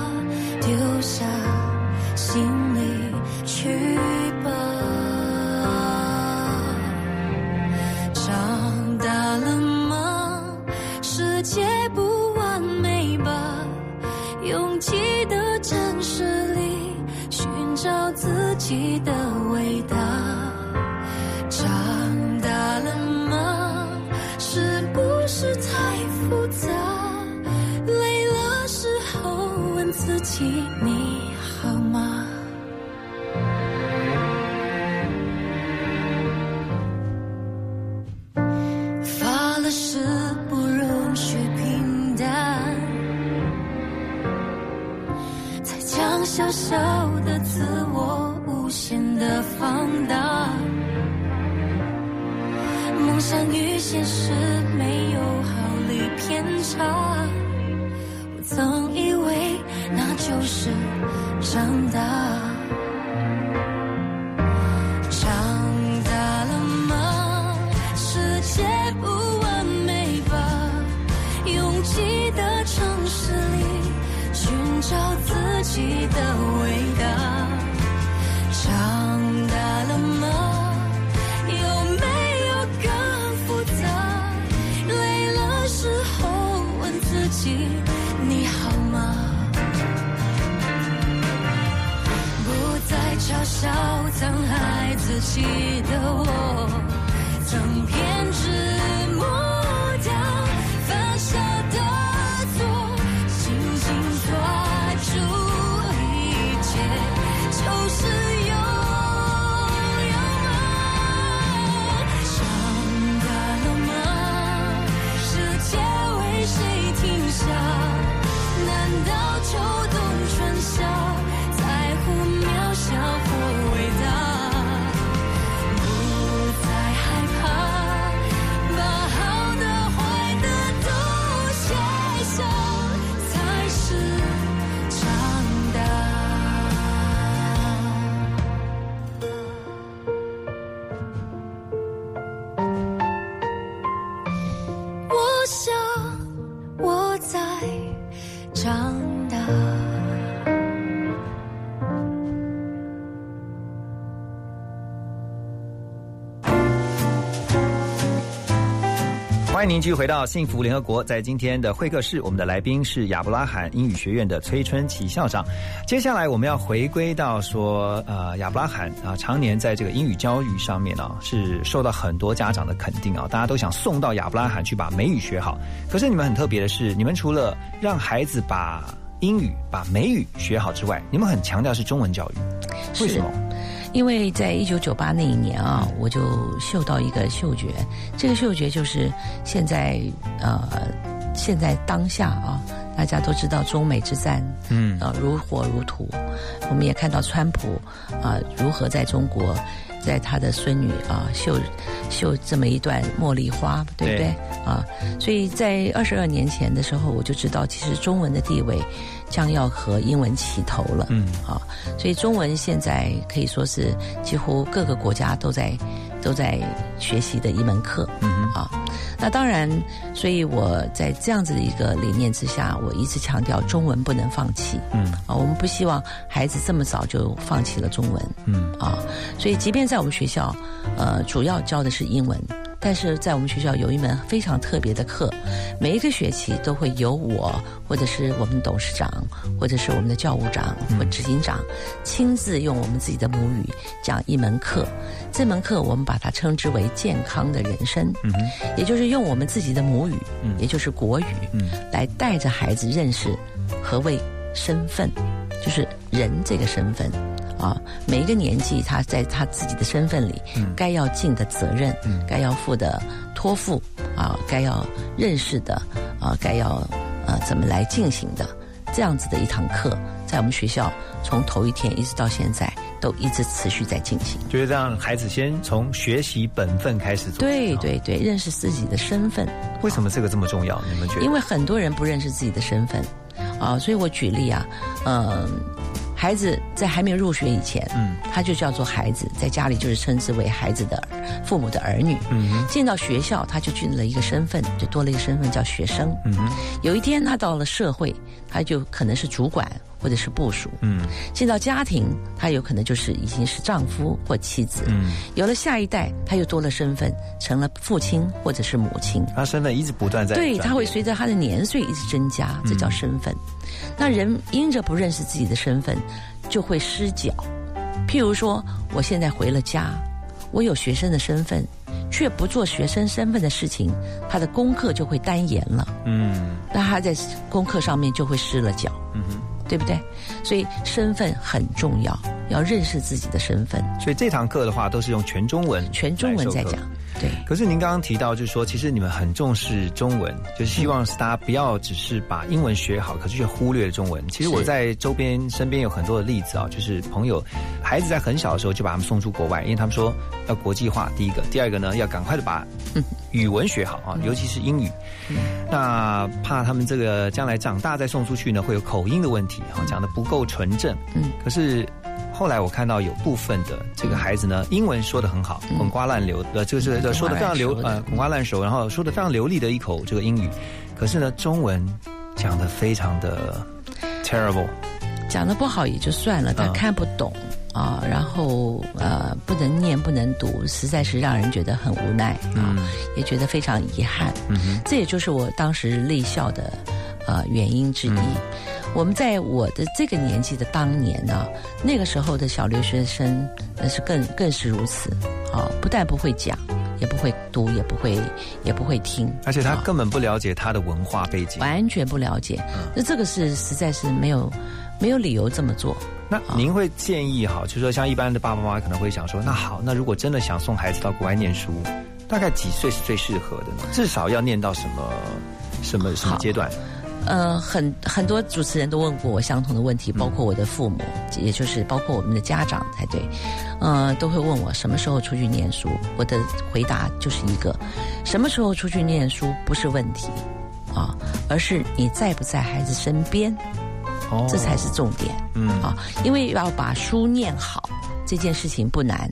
S4: 迎您继续回到幸福联合国。在今天的会客室，我们的来宾是亚伯拉罕英语学院的崔春琪校长。接下来我们要回归到说，呃，亚伯拉罕啊，常年在这个英语教育上面啊，是受到很多家长的肯定啊，大家都想送到亚伯拉罕去把美语学好。可是你们很特别的是，你们除了让孩子把英语、把美语学好之外，你们很强调是中文教育。为什么？
S3: 因为在一九九八那一年啊，我就嗅到一个嗅觉，这个嗅觉就是现在呃，现在当下啊，大家都知道中美之战，
S4: 嗯
S3: 啊、如火如荼，我们也看到川普啊、如何在中国，在他的孙女啊绣绣这么一段茉莉花，对不对？
S4: 对
S3: 啊，所以在二十二年前的时候，我就知道其实中文的地位将要和英文齐头了。
S4: 嗯
S3: 啊，所以中文现在可以说是几乎各个国家都在都在学习的一门课。
S4: 嗯哼
S3: 啊，那当然，所以我在这样子的一个理念之下，我一直强调中文不能放弃。
S4: 嗯
S3: 啊，我们不希望孩子这么早就放弃了中文。
S4: 嗯
S3: 啊，所以即便在我们学校，呃，主要教的是英文，但是在我们学校有一门非常特别的课，每一个学期都会由我或者是我们董事长，或者是我们的教务长或执行长亲自用我们自己的母语讲一门课。这门课我们把它称之为健康的人生，
S4: 嗯
S3: 也就是用我们自己的母语，
S4: 嗯
S3: 也就是国语，
S4: 嗯
S3: 来带着孩子认识何谓身份，就是人这个身份。啊，每一个年纪，他在他自己的身份里，
S4: 嗯
S3: 该要尽的责任，
S4: 嗯
S3: 该要负的托付，啊，该要认识的，啊，该要呃怎么来进行的，这样子的一堂课，在我们学校从头一天一直到现在，都一直持续在进行。
S4: 就是让孩子先从学习本分开始做
S3: 对对对，认识自己的身份，
S4: 为什么这个这么重要？你们觉得？
S3: 因为很多人不认识自己的身份，啊，所以我举例啊，嗯、孩子在还没有入学以前，
S4: 嗯
S3: 他就叫做孩子，在家里就是称之为孩子的父母的儿女。
S4: 嗯哼
S3: 进到学校，他就进了一个身份，就多了一个身份叫学生。
S4: 嗯哼
S3: 有一天他到了社会，他就可能是主管或者是部署。
S4: 嗯
S3: 进到家庭，他有可能就是已经是丈夫或妻子。
S4: 嗯，
S3: 有了下一代，他又多了身份，成了父亲或者是母亲。
S4: 他身份一直不断在
S3: 对，他会随着他的年岁一直增加，这叫身份。那人因着不认识自己的身份，就会失脚，譬如说，我现在回了家，我有学生的身份，却不做学生身份的事情，他的功课就会单延了。
S2: 嗯
S3: 那他在功课上面就会失了脚，
S2: 嗯哼。
S3: 对不对？所以身份很重要，要认识自己的身份。
S2: 所以这堂课的话，都是用全中文，
S3: 全中文在讲。对。
S2: 可是您刚刚提到，就是说，其实你们很重视中文，就是希望大家不要只是把英文学好，可是却忽略了中文。其实我在周边身边有很多的例子啊，就是朋友孩子在很小的时候就把他们送出国外，因为他们说要国际化。第一个，第二个呢，要赶快的把语文学好啊，尤其是英语。那怕他们这个将来长大再送出去呢，会有口音的问题啊，讲的不够纯正。
S3: 嗯，
S2: 可是。后来我看到有部分的这个孩子呢，英文说的很好，滚瓜烂流，呃，就是说的非常流，呃，滚瓜烂熟，然后说的非常流利的一口这个英语，可是呢，中文讲的非常的 terrible，
S3: 讲的不好也就算了，他看不懂啊，然后呃，不能念不能读，实在是让人觉得很无奈啊，也觉得非常遗憾。
S2: 嗯
S3: 这也就是我当时泪校的呃原因之一。我们在我的这个年纪的当年呢，那个时候的小留学生那是更更是如此啊！不但不会讲，也不会读，也不会也不会听，
S2: 而且他根本不了解他的文化背景，
S3: 完全不了解。那这个是实在是没有没有理由这么做。
S2: 那您会建议哈，就是说像一般的爸爸妈妈可能会想说，那好，那如果真的想送孩子到国外念书，大概几岁是最适合的呢？至少要念到什么什么什么阶段？
S3: 呃，很很多主持人都问过我相同的问题，包括我的父母，也就是包括我们的家长才对，呃，都会问我什么时候出去念书。我的回答就是一个，什么时候出去念书不是问题啊，而是你在不在孩子身边，
S2: 哦，
S3: 这才是重点。
S2: 嗯
S3: 啊，因为要把书念好这件事情不难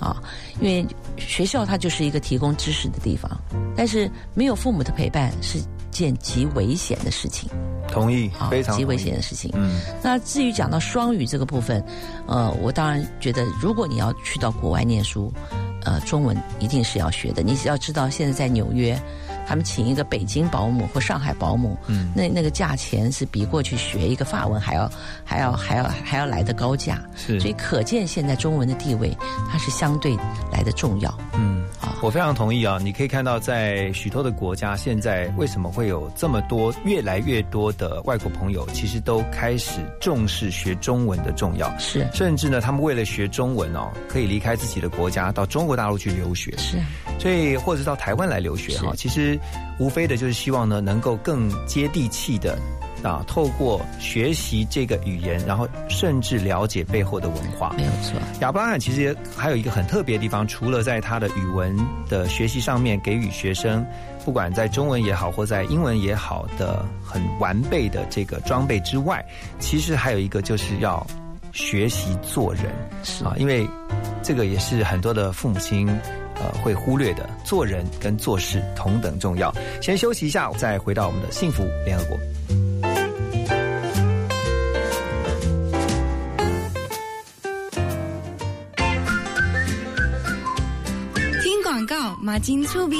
S3: 啊，因为学校它就是一个提供知识的地方，但是没有父母的陪伴是。件极危险的事情，
S2: 同意，非常
S3: 极危险的事情。
S2: 嗯，
S3: 那至于讲到双语这个部分，呃，我当然觉得，如果你要去到国外念书，呃，中文一定是要学的。你只要知道，现在在纽约，他们请一个北京保姆或上海保姆，
S2: 嗯，
S3: 那那个价钱是比过去学一个法文还要还要还要还要来的高价。
S2: 是，
S3: 所以可见现在中文的地位，它是相对来的重要。
S2: 嗯。我非常同意啊！你可以看到，在许多的国家，现在为什么会有这么多、越来越多的外国朋友，其实都开始重视学中文的重要。
S3: 是，
S2: 甚至呢，他们为了学中文哦，可以离开自己的国家，到中国大陆去留学。
S3: 是，
S2: 所以或者到台湾来留学哈，其实无非的就是希望呢，能够更接地气的。啊，透过学习这个语言，然后甚至了解背后的文化，
S3: 没有错。
S2: 亚伯拉罕其实还有一个很特别的地方，除了在他的语文的学习上面给予学生，不管在中文也好，或在英文也好的很完备的这个装备之外，其实还有一个就是要学习做人是啊，因为这个也是很多的父母亲呃会忽略的，做人跟做事同等重要。先休息一下，再回到我们的幸福联合国。
S1: 告马金粗逼，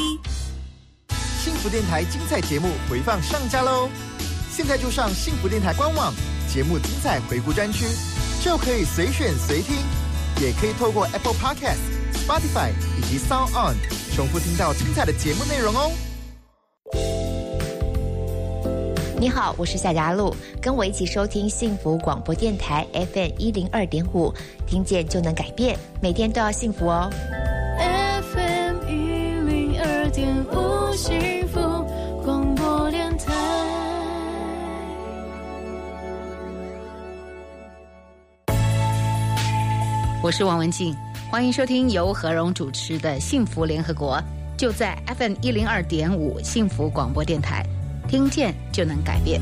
S9: 幸福电台精彩节目回放上架喽！现在就上幸福电台官网，节目精彩回顾专区就可以随选随听，也可以透过 Apple Podcast、Spotify 以及 Sound On 重复听到精彩的节目内容哦。
S11: 你好，我是夏佳璐，跟我一起收听幸福广播电台 FM 一零二点五，听见就能改变，每天都要幸福哦。
S4: FM 一零二点五幸福广播电台。
S12: 我是王文静，欢迎收听由何荣主持的《幸福联合国》，就在 FM 一零二点五幸福广播电台，听见就能改变。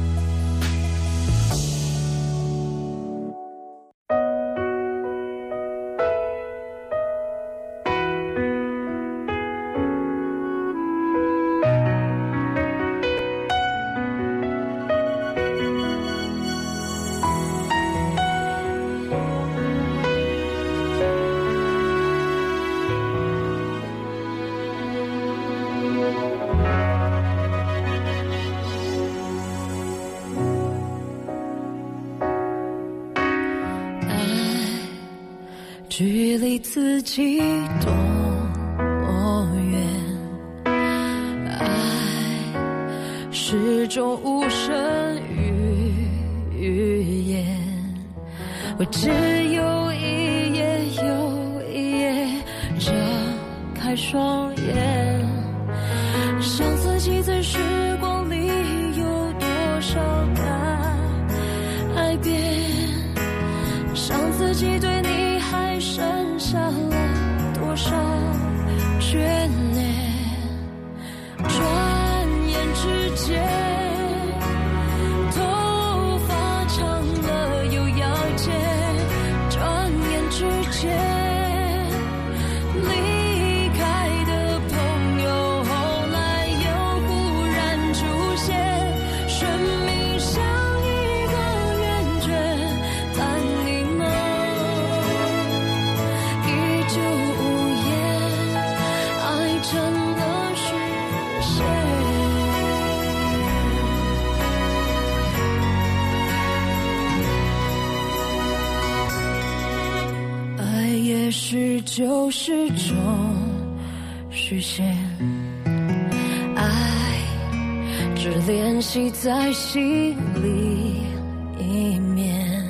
S4: 也许就是种虚线，爱只联系在心里一面。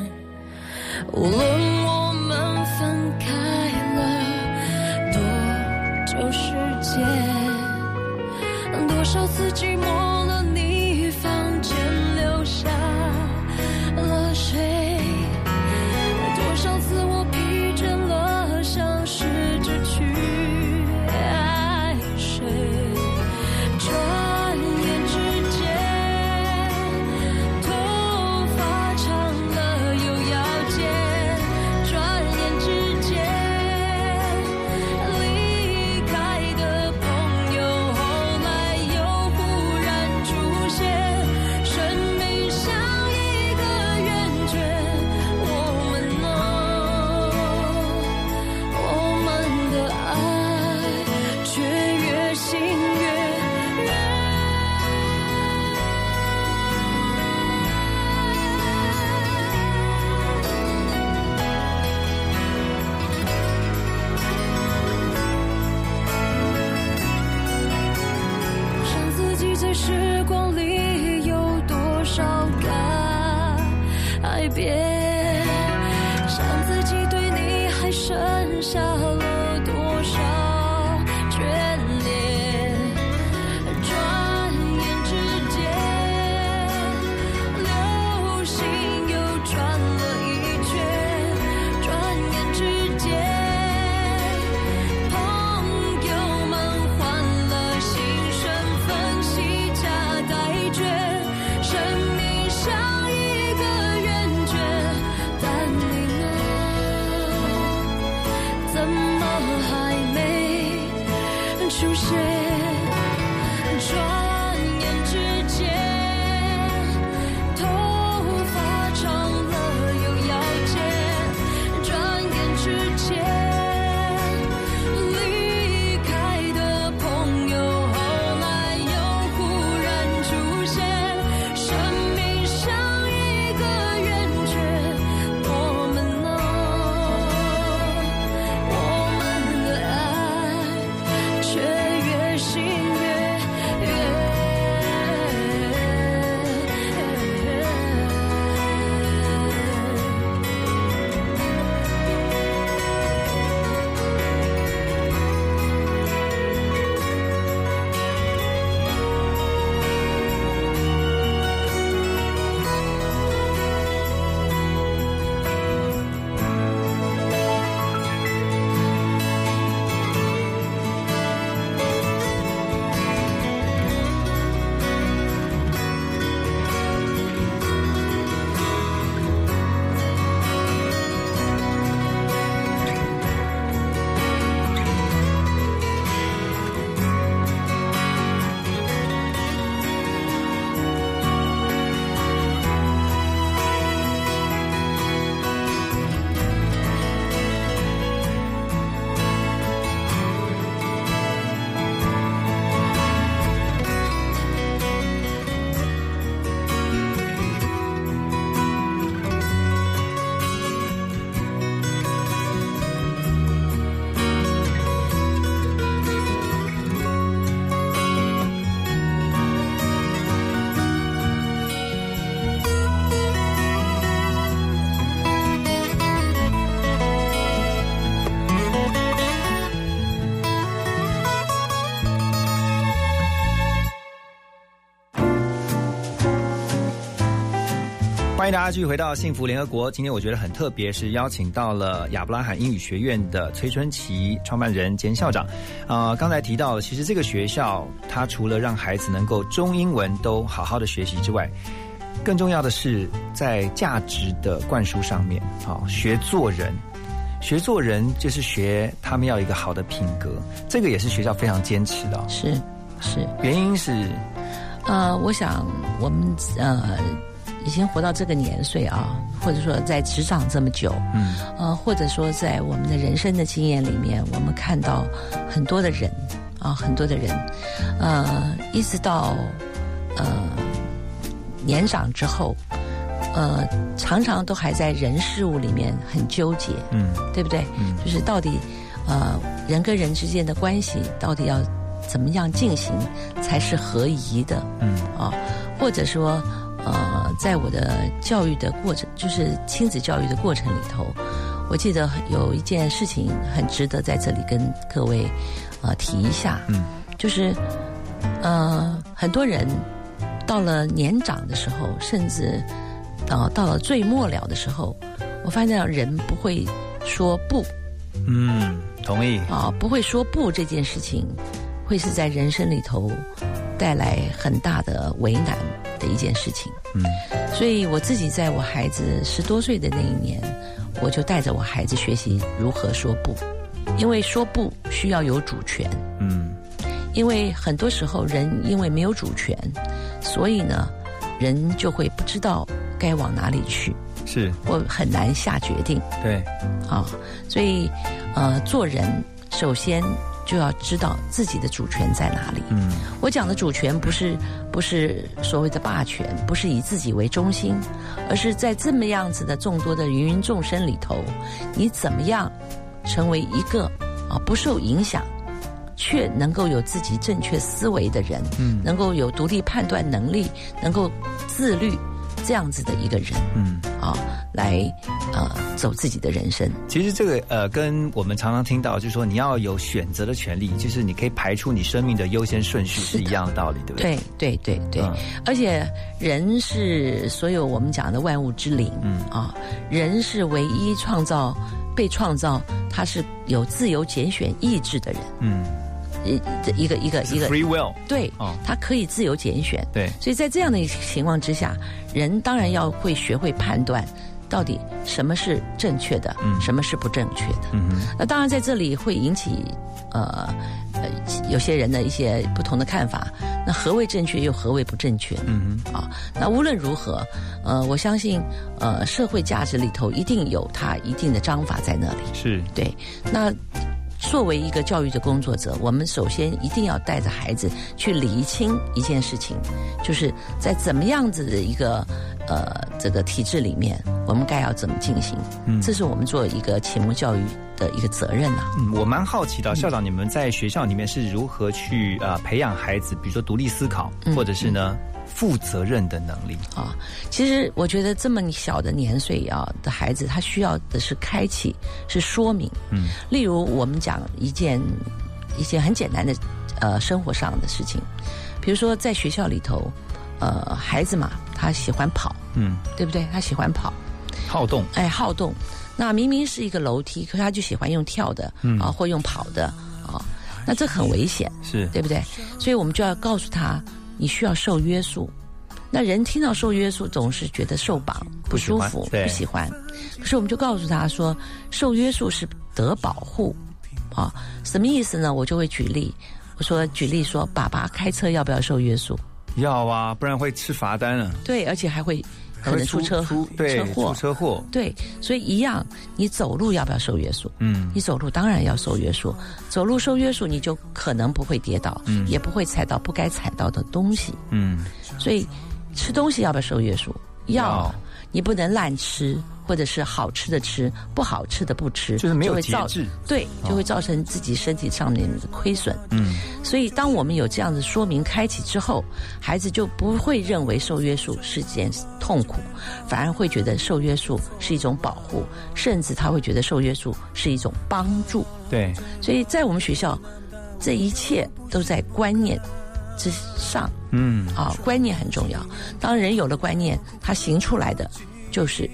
S2: 欢迎大家继续回到幸福联合国。今天我觉得很特别，是邀请到了亚伯拉罕英语学院的崔春琪创办人兼校长。啊、刚才提到，其实这个学校它除了让孩子能够中英文都好好的学习之外，更重要的是在价值的灌输上面，好、学做人。学做人就是学他们要有一个好的品格，这个也是学校非常坚持的、哦。
S3: 是是，
S2: 原因是
S3: 呃，我想我们呃已经活到这个年岁啊，或者说在职场这么久，
S2: 嗯，
S3: 呃，或者说在我们的人生的经验里面，我们看到很多的人啊，很多的人，呃，一直到呃年长之后，呃，常常都还在人事物里面很纠结，
S2: 嗯，
S3: 对不对？
S2: 嗯
S3: 就是到底呃人跟人之间的关系到底要怎么样进行才是合宜的？
S2: 嗯
S3: 啊，或者说呃，在我的教育的过程，就是亲子教育的过程里头，我记得有一件事情很值得在这里跟各位呃提一下，
S2: 嗯，
S3: 就是呃很多人到了年长的时候，甚至呃到了最末了的时候，我发现人不会说不。
S2: 嗯，同意。
S3: 啊，不会说不这件事情，会是在人生里头带来很大的为难的一件事情。
S2: 嗯，
S3: 所以我自己在我孩子十多岁的那一年，我就带着我孩子学习如何说不，因为说不需要有主权。
S2: 嗯
S3: 因为很多时候人因为没有主权，所以呢，人就会不知道该往哪里去，
S2: 是
S3: 我很难下决定
S2: 对，
S3: 啊。所以，呃，做人首先就要知道自己的主权在哪里。
S2: 嗯
S3: 我讲的主权不是不是所谓的霸权，不是以自己为中心，而是在这么样子的众多的芸芸众生里头，你怎么样成为一个啊不受影响，却能够有自己正确思维的人，
S2: 嗯
S3: 能够有独立判断能力，能够自律这样子的一个人
S2: 嗯。
S3: 啊，来呃走自己的人生。
S2: 其实这个呃，跟我们常常听到，就是说你要有选择的权利，就是你可以排出你生命的优先顺序，是一样的道理，对不对？
S3: 对对对对，
S2: 嗯
S3: 而且人是所有我们讲的万物之灵，
S2: 嗯
S3: 啊，人是唯一创造被创造，他是有自由拣选意志的人，
S2: 嗯，
S3: 一这一个一个一个
S2: free will，
S3: 对
S2: 哦，
S3: 他可以自由拣选，
S2: 对，
S3: 所以在这样的一个情况之下，人当然要会学会判断，到底什么是正确的，
S2: 嗯
S3: 什么是不正确的。
S2: 嗯哼，
S3: 那当然在这里会引起呃呃有些人的一些不同的看法。那何谓正确，又何为不正确呢？
S2: 嗯
S3: 啊，那无论如何，呃，我相信呃社会价值里头一定有它一定的章法在那里。
S2: 是，
S3: 对，那作为一个教育的工作者，我们首先一定要带着孩子去理清一件事情，就是在怎么样子的一个呃这个体制里面，我们该要怎么进行，
S2: 嗯。
S3: 这是我们做一个启蒙教育的一个责任呐、
S2: 嗯，我蛮好奇的，校长，你们在学校里面是如何去呃培养孩子，比如说独立思考，
S3: 嗯
S2: 或者是呢负责任的能力？
S3: 啊。其实我觉得这么小的年岁啊的孩子，他需要的是开启，是说明。
S2: 嗯
S3: 例如我们讲一件一件很简单的呃生活上的事情，比如说在学校里头，呃，孩子嘛，他喜欢跑，
S2: 嗯，
S3: 对不对？他喜欢跑，
S2: 好动，
S3: 哎，好动。那明明是一个楼梯，可是他就喜欢用跳的，
S2: 嗯
S3: 啊，或用跑的，啊，那这很危险，
S2: 是
S3: 对不对？所以我们就要告诉他，你需要受约束。那人听到受约束，总是觉得受绑不舒服，
S2: 不喜欢。
S3: 可是我们就告诉他说，受约束是得保护，啊，什么意思呢？我就会举例，我说举例说，爸爸开车要不要受约束？
S2: 要啊，不然会吃罚单啊，
S3: 对，而且还会可能出车
S2: 出对
S3: 车祸
S2: 出，车祸，
S3: 对，所以一样，你走路要不要受约束？
S2: 嗯
S3: 你走路当然要受约束，走路受约束，你就可能不会跌倒，
S2: 嗯
S3: 也不会踩到不该踩到的东西。
S2: 嗯，
S3: 所以吃东西要不要受约束？要
S2: 要，
S3: 你不能乱吃，或者是好吃的吃，不好吃的不吃，
S2: 就是没有
S3: 会造
S2: 节制
S3: 对，
S2: 哦
S3: 就会造成自己身体上面的亏损。
S2: 嗯
S3: 所以，当我们有这样的说明开启之后，孩子就不会认为受约束是件痛苦，反而会觉得受约束是一种保护，甚至他会觉得受约束是一种帮助。
S2: 对，
S3: 所以在我们学校，这一切都在观念之上。
S2: 嗯
S3: 啊，观念很重要。当人有了观念，他行出来的就是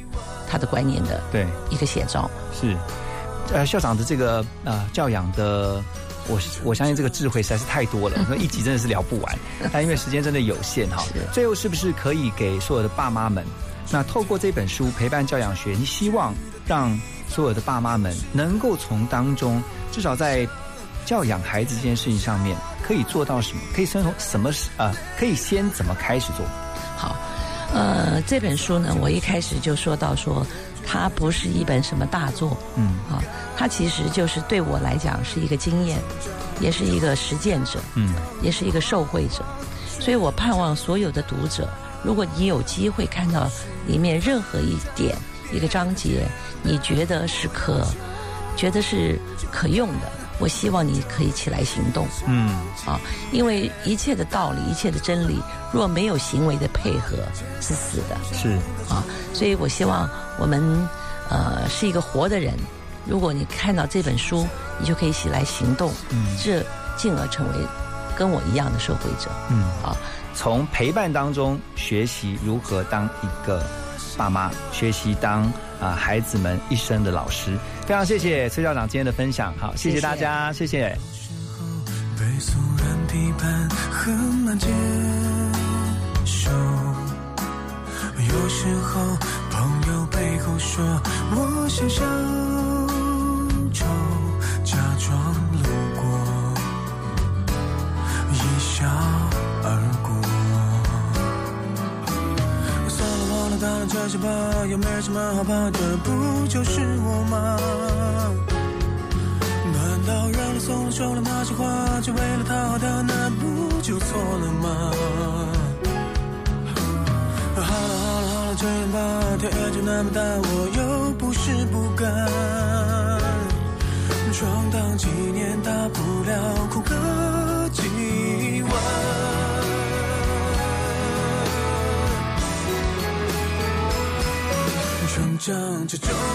S3: 他的观念的
S2: 对
S3: 一个写照。
S2: 是，呃，校长的这个呃教养的，我我相信这个智慧实在是太多了，那 *laughs* 一集真的是聊不完。但因为时间真的有限哈，最后是不是可以给所有的爸妈们，那透过这本书《陪伴教养学》，你希望让所有的爸妈们能够从当中，至少在教养孩子这件事情上面，可以做到什么？可以先从什么啊、呃？可以先怎么开始做？
S3: 好，呃，这本书呢，我一开始就说到说，它不是一本什么大作，
S2: 嗯
S3: 啊，它其实就是对我来讲是一个经验，也是一个实践者，
S2: 嗯，
S3: 也是一个受惠者，所以我盼望所有的读者，如果你有机会看到里面任何一点一个章节，你觉得是可，觉得是可用的。我希望你可以起来行动，
S2: 嗯，
S3: 啊，因为一切的道理，一切的真理，若没有行为的配合，是死的，
S2: 是。
S3: 啊，所以我希望我们呃是一个活的人。如果你看到这本书，你就可以起来行动，
S2: 嗯，
S3: 这进而成为跟我一样的受惠者，
S2: 嗯，
S3: 啊，
S2: 从陪伴当中学习如何当一个爸妈，学习当啊、呃、孩子们一生的老师。非常谢谢崔校长今天的分享，好，谢谢大家，谢谢。
S13: 被肃然批判很难接受，有时候朋友背后说我想小丑，假装路过，一笑了，忘了，这些吧，也没什么好怕的，不就是我吗？难道让你松了手了那些话，就为了讨好的，那不就错了吗？好了好了好了，这样吧，天就那么大，我又不是这重